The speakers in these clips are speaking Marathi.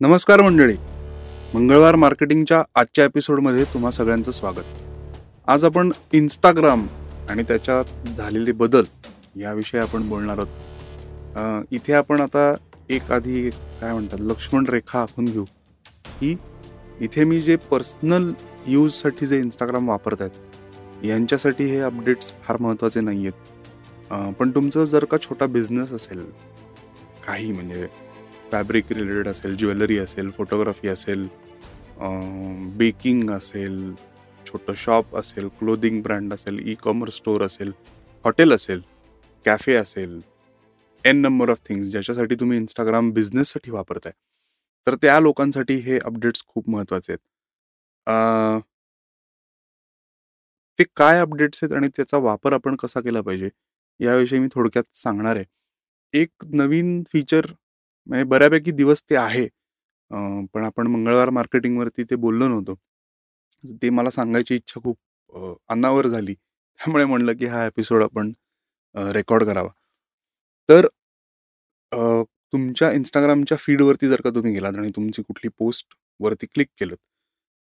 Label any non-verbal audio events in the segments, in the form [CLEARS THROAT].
नमस्कार मंडळी. मंगळवार मार्केटिंगच्या आजच्या एपिसोडमध्ये तुम्हा सगळ्यांचं स्वागत. आज आपण इंस्टाग्राम आणि त्याच्यात झालेले बदल याविषयी आपण बोलणार आहोत. इथे आपण आता एक आधी काय म्हणतात लक्ष्मण रेखा आखून घेऊ. की इथे मी जे पर्सनल यूजसाठी जे इंस्टाग्राम वापरत आहेत यांच्यासाठी हे अपडेट्स फार महत्त्वाचे नाही आहेत पण तुमचं जर का छोटा बिझनेस असेल काही म्हणजे फॅब्रिक रिलेटेड असेल ज्वेलरी असेल फोटोग्राफी असेल बेकिंग असेल छोटं शॉप असेल क्लोदिंग ब्रँड असेल ई कॉमर्स स्टोअर असेल हॉटेल असेल कॅफे असेल एन नंबर ऑफ थिंग्स ज्याच्यासाठी तुम्ही इंस्टाग्राम बिझनेससाठी वापरताय. तर त्या लोकांसाठी हे अपडेट्स खूप महत्त्वाचे आहेत. ते काय अपडेट्स आहेत आणि त्याचा वापर आपण कसा केला पाहिजे याविषयी मी थोडक्यात सांगणार आहे. एक नवीन फीचर म्हणजे बऱ्यापैकी दिवस ते आहे. पण आपण मंगळवार मार्केटिंगवरती ते बोललो नव्हतो. ते मला सांगायची इच्छा खूप अन्नावर अनावर झाली. त्यामुळे म्हणलं की हा एपिसोड आपण रेकॉर्ड करावा. तर तुमच्या इंस्टाग्रामच्या फीडवरती जर का तुम्ही गेलात आणि तुमची कुठली पोस्ट वरती क्लिक केलं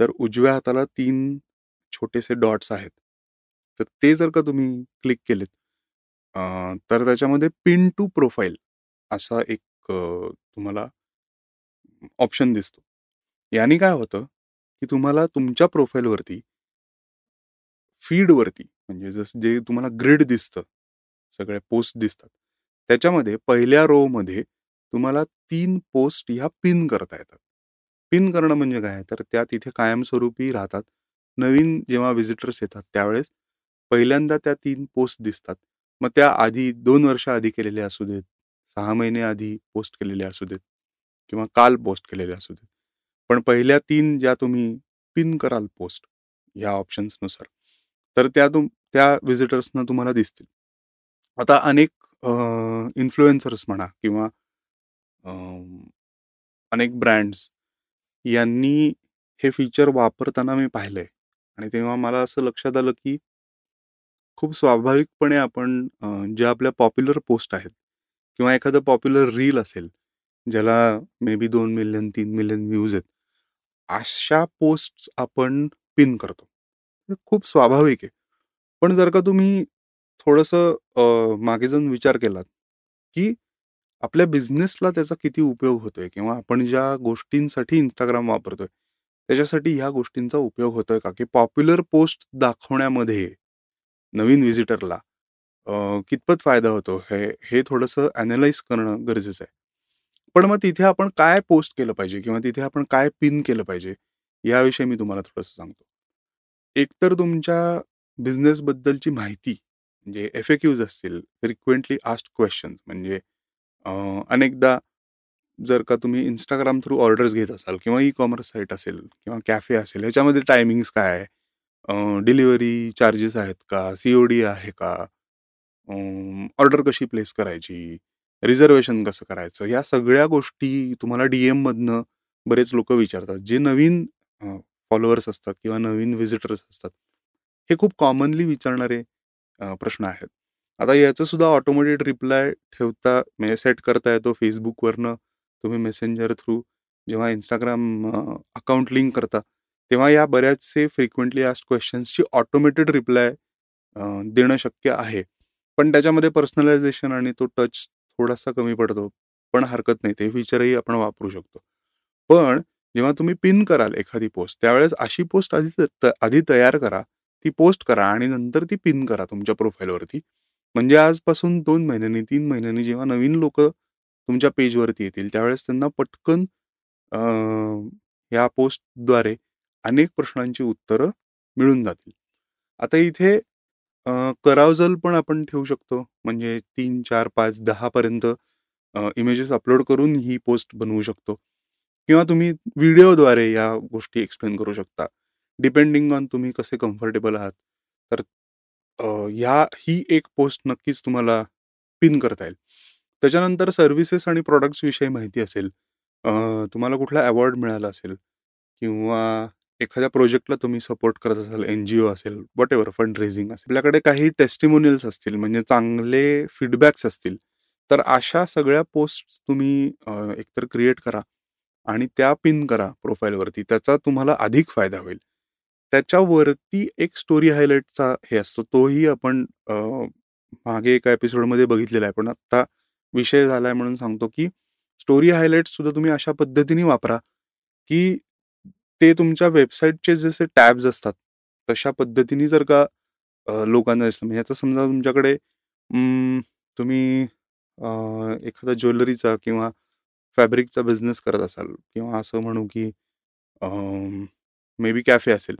तर उजव्या हाताला तीन छोटेसे डॉट्स आहेत. तर ते जर का तुम्ही क्लिक केलेत तर त्याच्यामध्ये पिन टू प्रोफाईल असा एक तुम्हाला ऑप्शन दिसतो. याने काय होतं की तुम्हाला तुमच्या प्रोफाईलवरती फीडवरती म्हणजे जसं जे तुम्हाला ग्रिड दिसतं सगळ्या पोस्ट दिसतात त्याच्यामध्ये पहिल्या रो मध्ये तुम्हाला तीन पोस्ट ह्या पिन करता येतात. पिन करणं म्हणजे काय? तर त्या तिथे कायमस्वरूपी राहतात. नवीन जेव्हा व्हिजिटर्स येतात त्यावेळेस पहिल्यांदा त्या तीन पोस्ट दिसतात. मग त्या आधी दोन वर्ष आधी केलेल्या असू देत सहा महिने आधी पोस्ट केलेले असू देत किंवा काल पोस्ट केलेले असू देत. पण पहिल्या तीन ज्या तुम्ही पिन कराल पोस्ट ह्या ऑप्शन्सनुसार तर त्या तुम त्या व्हिजिटर्सना तुम्हाला दिसतील. आता अनेक इन्फ्लुएन्सर्स म्हणा किंवा अनेक ब्रँड्स यांनी हे फीचर वापरताना मी पाहिलंय. आणि तेव्हा मला असं लक्षात आलं की खूप स्वाभाविकपणे आपण ज्या आपल्या पॉप्युलर पोस्ट आहेत किंवा एखादं पॉप्युलर रील असेल ज्याला मे बी दोन मिलियन तीन मिलियन व्ह्यूज आहेत अशा पोस्ट आपण पिन करतो. खूप स्वाभाविक आहे. पण जर का तुम्ही थोडंसं मागे जाऊन विचार केलात की आपल्या बिझनेसला त्याचा किती उपयोग होतोय किंवा आपण ज्या गोष्टींसाठी इंस्टाग्राम वापरतोय त्याच्यासाठी ह्या गोष्टींचा उपयोग होतोय का? की पॉप्युलर पोस्ट दाखवण्यामध्ये नवीन व्हिजिटरला कितपत फायदा होतो हे हे थोडंसं अनालाइज करणं गरजेचं आहे. पण मग तिथे आपण काय पोस्ट केलं पाहिजे किंवा तिथे आपण काय पिन केलं पाहिजे याविषयी मी तुम्हाला थोडंसं सांगतो. एकतर तुमच्या बिझनेसबद्दलची माहिती म्हणजे एफ क्यूज असतील फ्रिक्वेंटली आस्ट क्वेश्चन्स म्हणजे अनेकदा जर का तुम्ही इंस्टाग्राम थ्रू ऑर्डर्स घेत असाल किंवा ई कॉमर्स साईट असेल किंवा कॅफे असेल ह्याच्यामध्ये टायमिंग्स काय आहे? डिलिव्हरी चार्जेस आहेत का? सीओ डी आहे का? ऑर्डर कशी प्लेस करायची? रिझर्वेशन कसं करायचं? या सगळ्या गोष्टी तुम्हाला डीएममधनं बरेच लोक विचारतात. जे नवीन फॉलोअर्स असतात किंवा नवीन व्हिजिटर्स असतात हे खूप कॉमनली विचारणारे प्रश्न आहेत. आता याचं सुद्धा ऑटोमेटेड रिप्लाय ठेवता म्हणजे सेट करता येतो फेसबुकवरनं तुम्ही मेसेंजर थ्रू जेव्हा इंस्टाग्राम अकाउंट लिंक करता तेव्हा या बऱ्याचसे फ्रिक्वेंटली आस्ट क्वेश्चन्सची ऑटोमेटेड रिप्लाय देणं शक्य आहे. पण त्याच्यामध्ये पर्सनलायझेशन आणि तो टच थोडासा कमी पडतो पण हरकत नाही. ते फीचरही आपण वापरू शकतो. पण जेव्हा तुम्ही पिन कराल एखादी पोस्ट त्यावेळेस अशी पोस्ट आधी आधी तयार करा. ती पोस्ट करा आणि नंतर ती पिन करा तुमच्या प्रोफाईलवरती म्हणजे आजपासून दोन महिन्यांनी तीन महिन्यांनी जेव्हा नवीन लोक तुमच्या पेजवरती येतील त्यावेळेस त्यांना पटकन या पोस्टद्वारे अनेक प्रश्नांची उत्तरं मिळून जातील. आता इथे करावजल पण आपण ठेवू शकतो. म्हणजे तीन चार पाच दहा पर्यंत इमेजेस अपलोड करून ही पोस्ट बनवू शकतो. किंवा तुम्ही व्हिडिओद्वारे या गोष्टी एक्सप्लेन करू शकता. डिपेंडिंग ऑन तुम्ही कसे कम्फर्टेबल आहात तर ह्या ही एक पोस्ट नक्कीच तुम्हाला पिन करता येईल. त्याच्यानंतर सर्व्हिसेस आणि प्रॉडक्ट्सविषयी माहिती असेल तुम्हाला कुठला अवॉर्ड मिळाला असेल किंवा एखाद्या प्रोजेक्टला तुम्ही सपोर्ट करत असाल एन जी ओ असेल वॉट एव्हर फंड रेझिंग असेल आपल्याकडे काही टेस्टिमोनियल्स असतील म्हणजे चांगले फीडबॅक्स असतील तर अशा सगळ्या पोस्ट तुम्ही एकतर क्रिएट करा आणि त्या पिन करा प्रोफाईलवरती त्याचा तुम्हाला अधिक फायदा होईल. त्याच्यावरती एक स्टोरी हायलाईटचा हे असतो तोही आपण मागे एका एपिसोडमध्ये बघितलेला आहे. पण आत्ता विषय झालाय म्हणून सांगतो की स्टोरी हायलाईट सुद्धा तुम्ही अशा पद्धतीने वापरा की ते तुमच्या वेबसाईटचे जसे टॅब्स असतात तशा पद्धतीने जर का लोकांना दिसलं म्हणजे आता समजा तुमच्याकडे तुम्ही एखादा ज्वेलरीचा किंवा फॅब्रिकचा बिझनेस करत असाल किंवा असं म्हणू की मे बी कॅफे असेल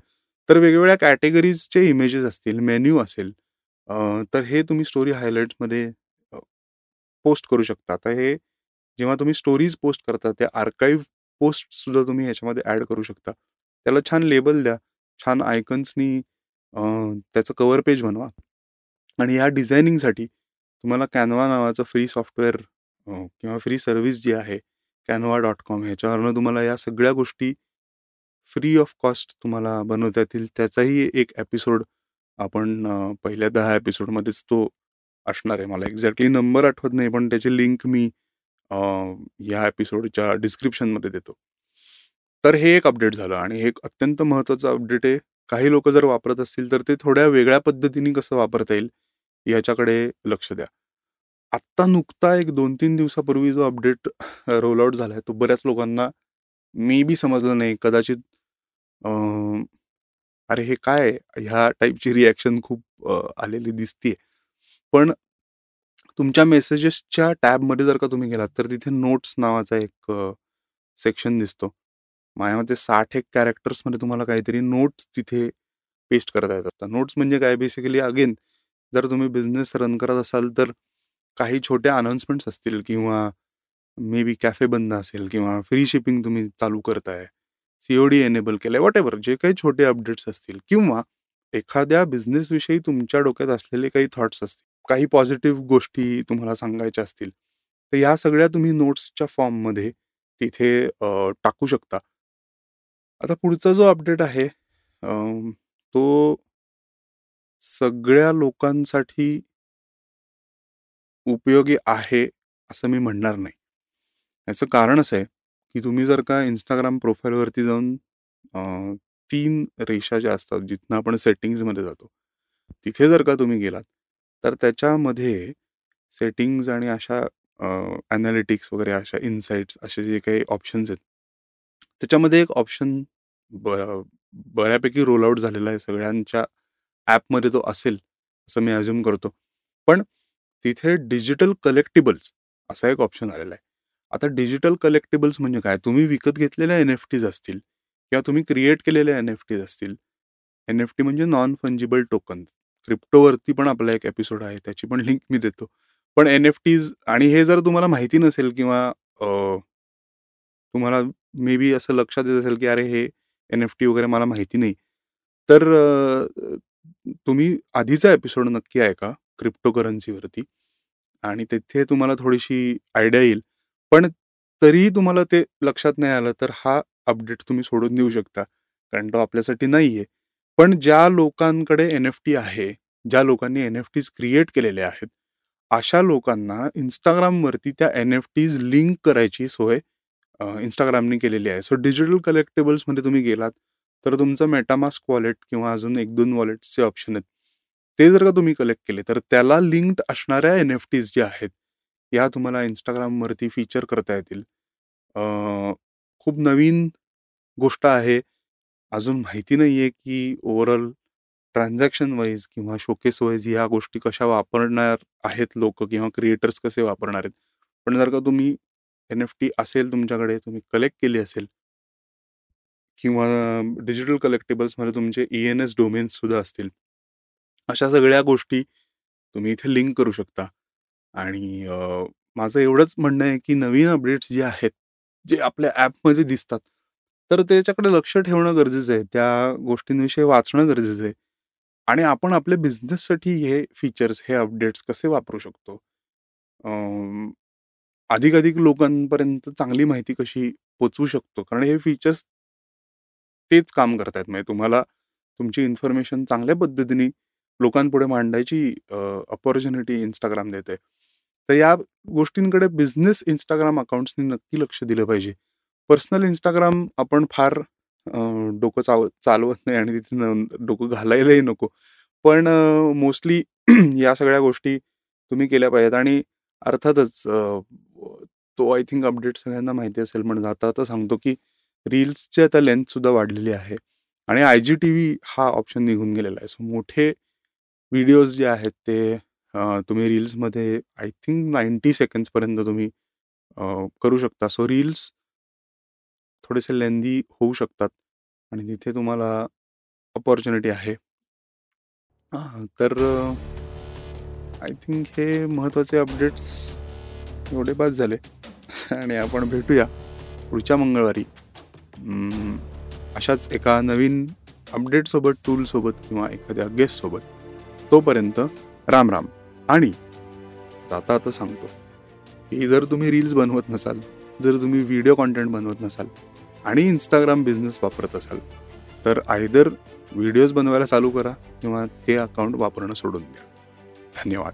तर वेगवेगळ्या कॅटेगरीजचे इमेजेस असतील मेन्यू असेल तर हे तुम्ही स्टोरी हायलाईट्समध्ये पोस्ट करू शकता. तर हे जेव्हा तुम्ही स्टोरीज पोस्ट करता ते आर्काईव्ह पोस्ट सुद्धा तुम्ही ह्याच्यामध्ये ऍड करू शकता. त्याला छान लेबल द्या. छान आयकन्सनी त्याचं कवर पेज बनवा. आणि या डिझायनिंगसाठी तुम्हाला कॅनवा नावाचं फ्री सॉफ्टवेअर किंवा फ्री सर्व्हिस जी आहे कॅनवा डॉट कॉम ह्याच्यावरनं तुम्हाला या सगळ्या गोष्टी फ्री ऑफ कॉस्ट तुम्हाला बनवता येतील. त्याचाही एक एपिसोड आपण पहिल्या दहा एपिसोडमध्येच तो असणार आहे. मला एक्झॅक्टली नंबर आठवत नाही पण त्याची लिंक मी ह्या एपिसोडच्या डिस्क्रिप्शनमध्ये देतो. तर हे एक अपडेट झालं आणि हे एक अत्यंत महत्त्वाचं अपडेट आहे. काही लोक जर वापरत असतील तर ते थोड्या वेगळ्या पद्धतीने कसं वापरता येईल याच्याकडे लक्ष द्या. आत्ता नुकता एक दोन तीन दिवसापूर्वी जो अपडेट रोल आउट आहे तो बऱ्याच लोकांना मी बी समजलं नाही. कदाचित अरे हे काय ह्या टाईपची रिॲक्शन खूप आलेली दिसतीये. पण तुमच्या मेसेजेसच्या टॅबमध्ये जर का तुम्ही गेलात तर तिथे नोट्स नावाचा एक सेक्शन दिसतो. माझ्या मते साठ एक कॅरेक्टर्समध्ये तुम्हाला काहीतरी नोट्स तिथे पेस्ट करता येतात. नोट्स म्हणजे काय? बेसिकली अगेन जर तुम्ही बिझनेस रन करत असाल तर काही छोट्या अनाउन्समेंट्स असतील किंवा मे बी कॅफे बंद असेल किंवा फ्री शिपिंग तुम्ही चालू करताय सीओडी एनेबल केलंय वॉट एव्हर जे काही छोटे अपडेट्स असतील किंवा एखाद्या बिझनेसविषयी तुमच्या डोक्यात असलेले काही थॉट्स असतील काही पॉझिटिव्ह गोष्टी तुम्हाला सांगायच्या असतील तर या सगळ्या तुम्ही नोट्सच्या फॉर्ममध्ये तिथे टाकू शकता. आता पुढचा जो अपडेट आहे तो सगळ्या लोकांसाठी उपयोगी आहे असं मी म्हणणार नाही. याचं कारण असं आहे की तुम्ही जर का इंस्टाग्राम प्रोफाईलवरती जाऊन तीन रेषा ज्या असतात जिथनं आपण सेटिंग्समध्ये जातो तिथे जर का तुम्ही गेलात तर त्याच्यामध्ये सेटिंग्ज आणि अशा ॲनालिटिक्स वगैरे अशा इन्साइट्स असे जे काही ऑप्शन्स आहेत. त्याच्यामध्ये एक ऑप्शन ब बऱ्यापैकी रोल आउट झालेला आहे सगळ्यांच्या ॲपमध्ये तो असेल असं मी अज्युम करतो. पण तिथे डिजिटल कलेक्टिबल्स असा एक ऑप्शन आलेला आहे. आता डिजिटल कलेक्टिबल्स म्हणजे काय? तुम्ही विकत घेतलेल्या एन एफ टीज असतील किंवा तुम्ही क्रिएट केलेल्या एन एफ टीज असतील. एन एफ टी म्हणजे नॉन फंजिबल टोकन क्रिप्टोवरती पण आपला एक एपिसोड आहे त्याची पण लिंक मी देतो. पण एन एफ टीज आणि हे जर तुम्हाला माहिती नसेल किंवा तुम्हाला मे बी असं लक्षात येत असेल की अरे हे एन एफ टी वगैरे मला माहिती नाही तर तुम्ही आधीचा एपिसोड नक्की ऐका क्रिप्टो करन्सीवरती आणि तिथे तुम्हाला थोडीशी आयडिया येईल. पण तरीही तुम्हाला ते लक्षात नाही आलं तर हा अपडेट तुम्ही सोडून देऊ शकता कारण तो आपल्यासाठी नाही आहे पण ज्या लोकांकडे एन एफ टी आहे ज्या लोकांनी एन एफ टीज क्रिएट केलेले आहेत अशा लोकांना इंस्टाग्रामवरती त्या एन एफ टीज लिंक करायची सोय इंस्टाग्रामने केलेली आहे. सो डिजिटल कलेक्टेबल्समध्ये तुम्ही गेलात तर तुमचं मेटामास्क वॉलेट किंवा अजून एक दोन वॉलेट्सचे ऑप्शन आहेत. ते जर का तुम्ही कलेक्ट केले तर त्याला लिंक्ड असणाऱ्या एन एफ टीज ज्या आहेत या तुम्हाला इंस्टाग्रामवरती फीचर करता येतील. खूप नवीन गोष्ट आहे अजून माहिती नाही आहे की ओव्हरऑल ट्रान्झॅक्शन वाईज किंवा शोकेस वाईज ह्या गोष्टी कशा वापरणार आहेत लोक किंवा क्रिएटर्स कसे वापरणार आहेत. पण जर का तुम्ही एन एफ टी असेल तुमच्याकडे तुम्ही कलेक्ट केली असेल किंवा डिजिटल कलेक्टेबल्समध्ये तुमचे ई एन एस डोमेन्ससुद्धा असतील अशा सगळ्या गोष्टी तुम्ही इथे लिंक करू शकता. आणि माझं एवढंच म्हणणं आहे की नवीन अपडेट्स जे आहेत जे आपल्या ॲपमध्ये दिसतात तर त्याच्याकडे लक्ष ठेवणं गरजेचं आहे. त्या गोष्टींविषयी वाचणं गरजेचं आहे. आणि आपण आपल्या बिझनेससाठी हे फीचर्स हे अपडेट्स कसे वापरू शकतो? अधिकाधिक लोकांपर्यंत चांगली माहिती कशी पोचवू शकतो? कारण हे फीचर्स तेच काम करतायत. म्हणजे तुम्हाला तुमची इन्फॉर्मेशन चांगल्या पद्धतीने लोकांपुढे मांडायची अपॉर्च्युनिटी इंस्टाग्राम देते तर या गोष्टींकडे बिझनेस इंस्टाग्राम अकाउंट्सनी नक्की लक्ष दिलं पाहिजे. पर्सनल इंस्टाग्राम आपण फार डोकं चाव चालवत नाही आणि तिथे डोकं घालायलाही नको. पण मोस्टली [CLEARS THROAT] या सगळ्या गोष्टी तुम्ही केल्या पाहिजेत आणि अर्थातच तो आय थिंक अपडेट सगळ्यांना माहिती असेल म्हणजे आता आता सांगतो की रील्सची आता लेंथसुद्धा वाढलेली आहे आणि आय जी टी व्ही हा ऑप्शन निघून गेलेला आहे. सो मोठे व्हिडिओज जे आहेत ते तुम्ही रील्समध्ये आय थिंक नाईन्टी सेकंड्सपर्यंत तुम्ही करू शकता. सो रील्स थोडेसे लेंदी होऊ शकतात आणि तिथे तुम्हाला अपॉर्च्युनिटी आहे. तर आय थिंक हे महत्त्वाचे अपडेट्स एवढे बाद झाले. आणि आपण भेटूया पुढच्या मंगळवारी. अशाच एका नवीन अपडेटसोबत टूलसोबत किंवा एखाद्या गेस्टसोबत तोपर्यंत राम राम. आणि जाता आता सांगतो की जर तुम्ही रील्स बनवत नसाल जर तुम्ही व्हिडिओ कॉन्टेंट बनवत नसाल आणि इंस्टाग्राम बिझनेस वापरत असाल तर आयदर व्हिडिओज बनवायला चालू करा किंवा ते अकाउंट वापरणं सोडून द्या. धन्यवाद.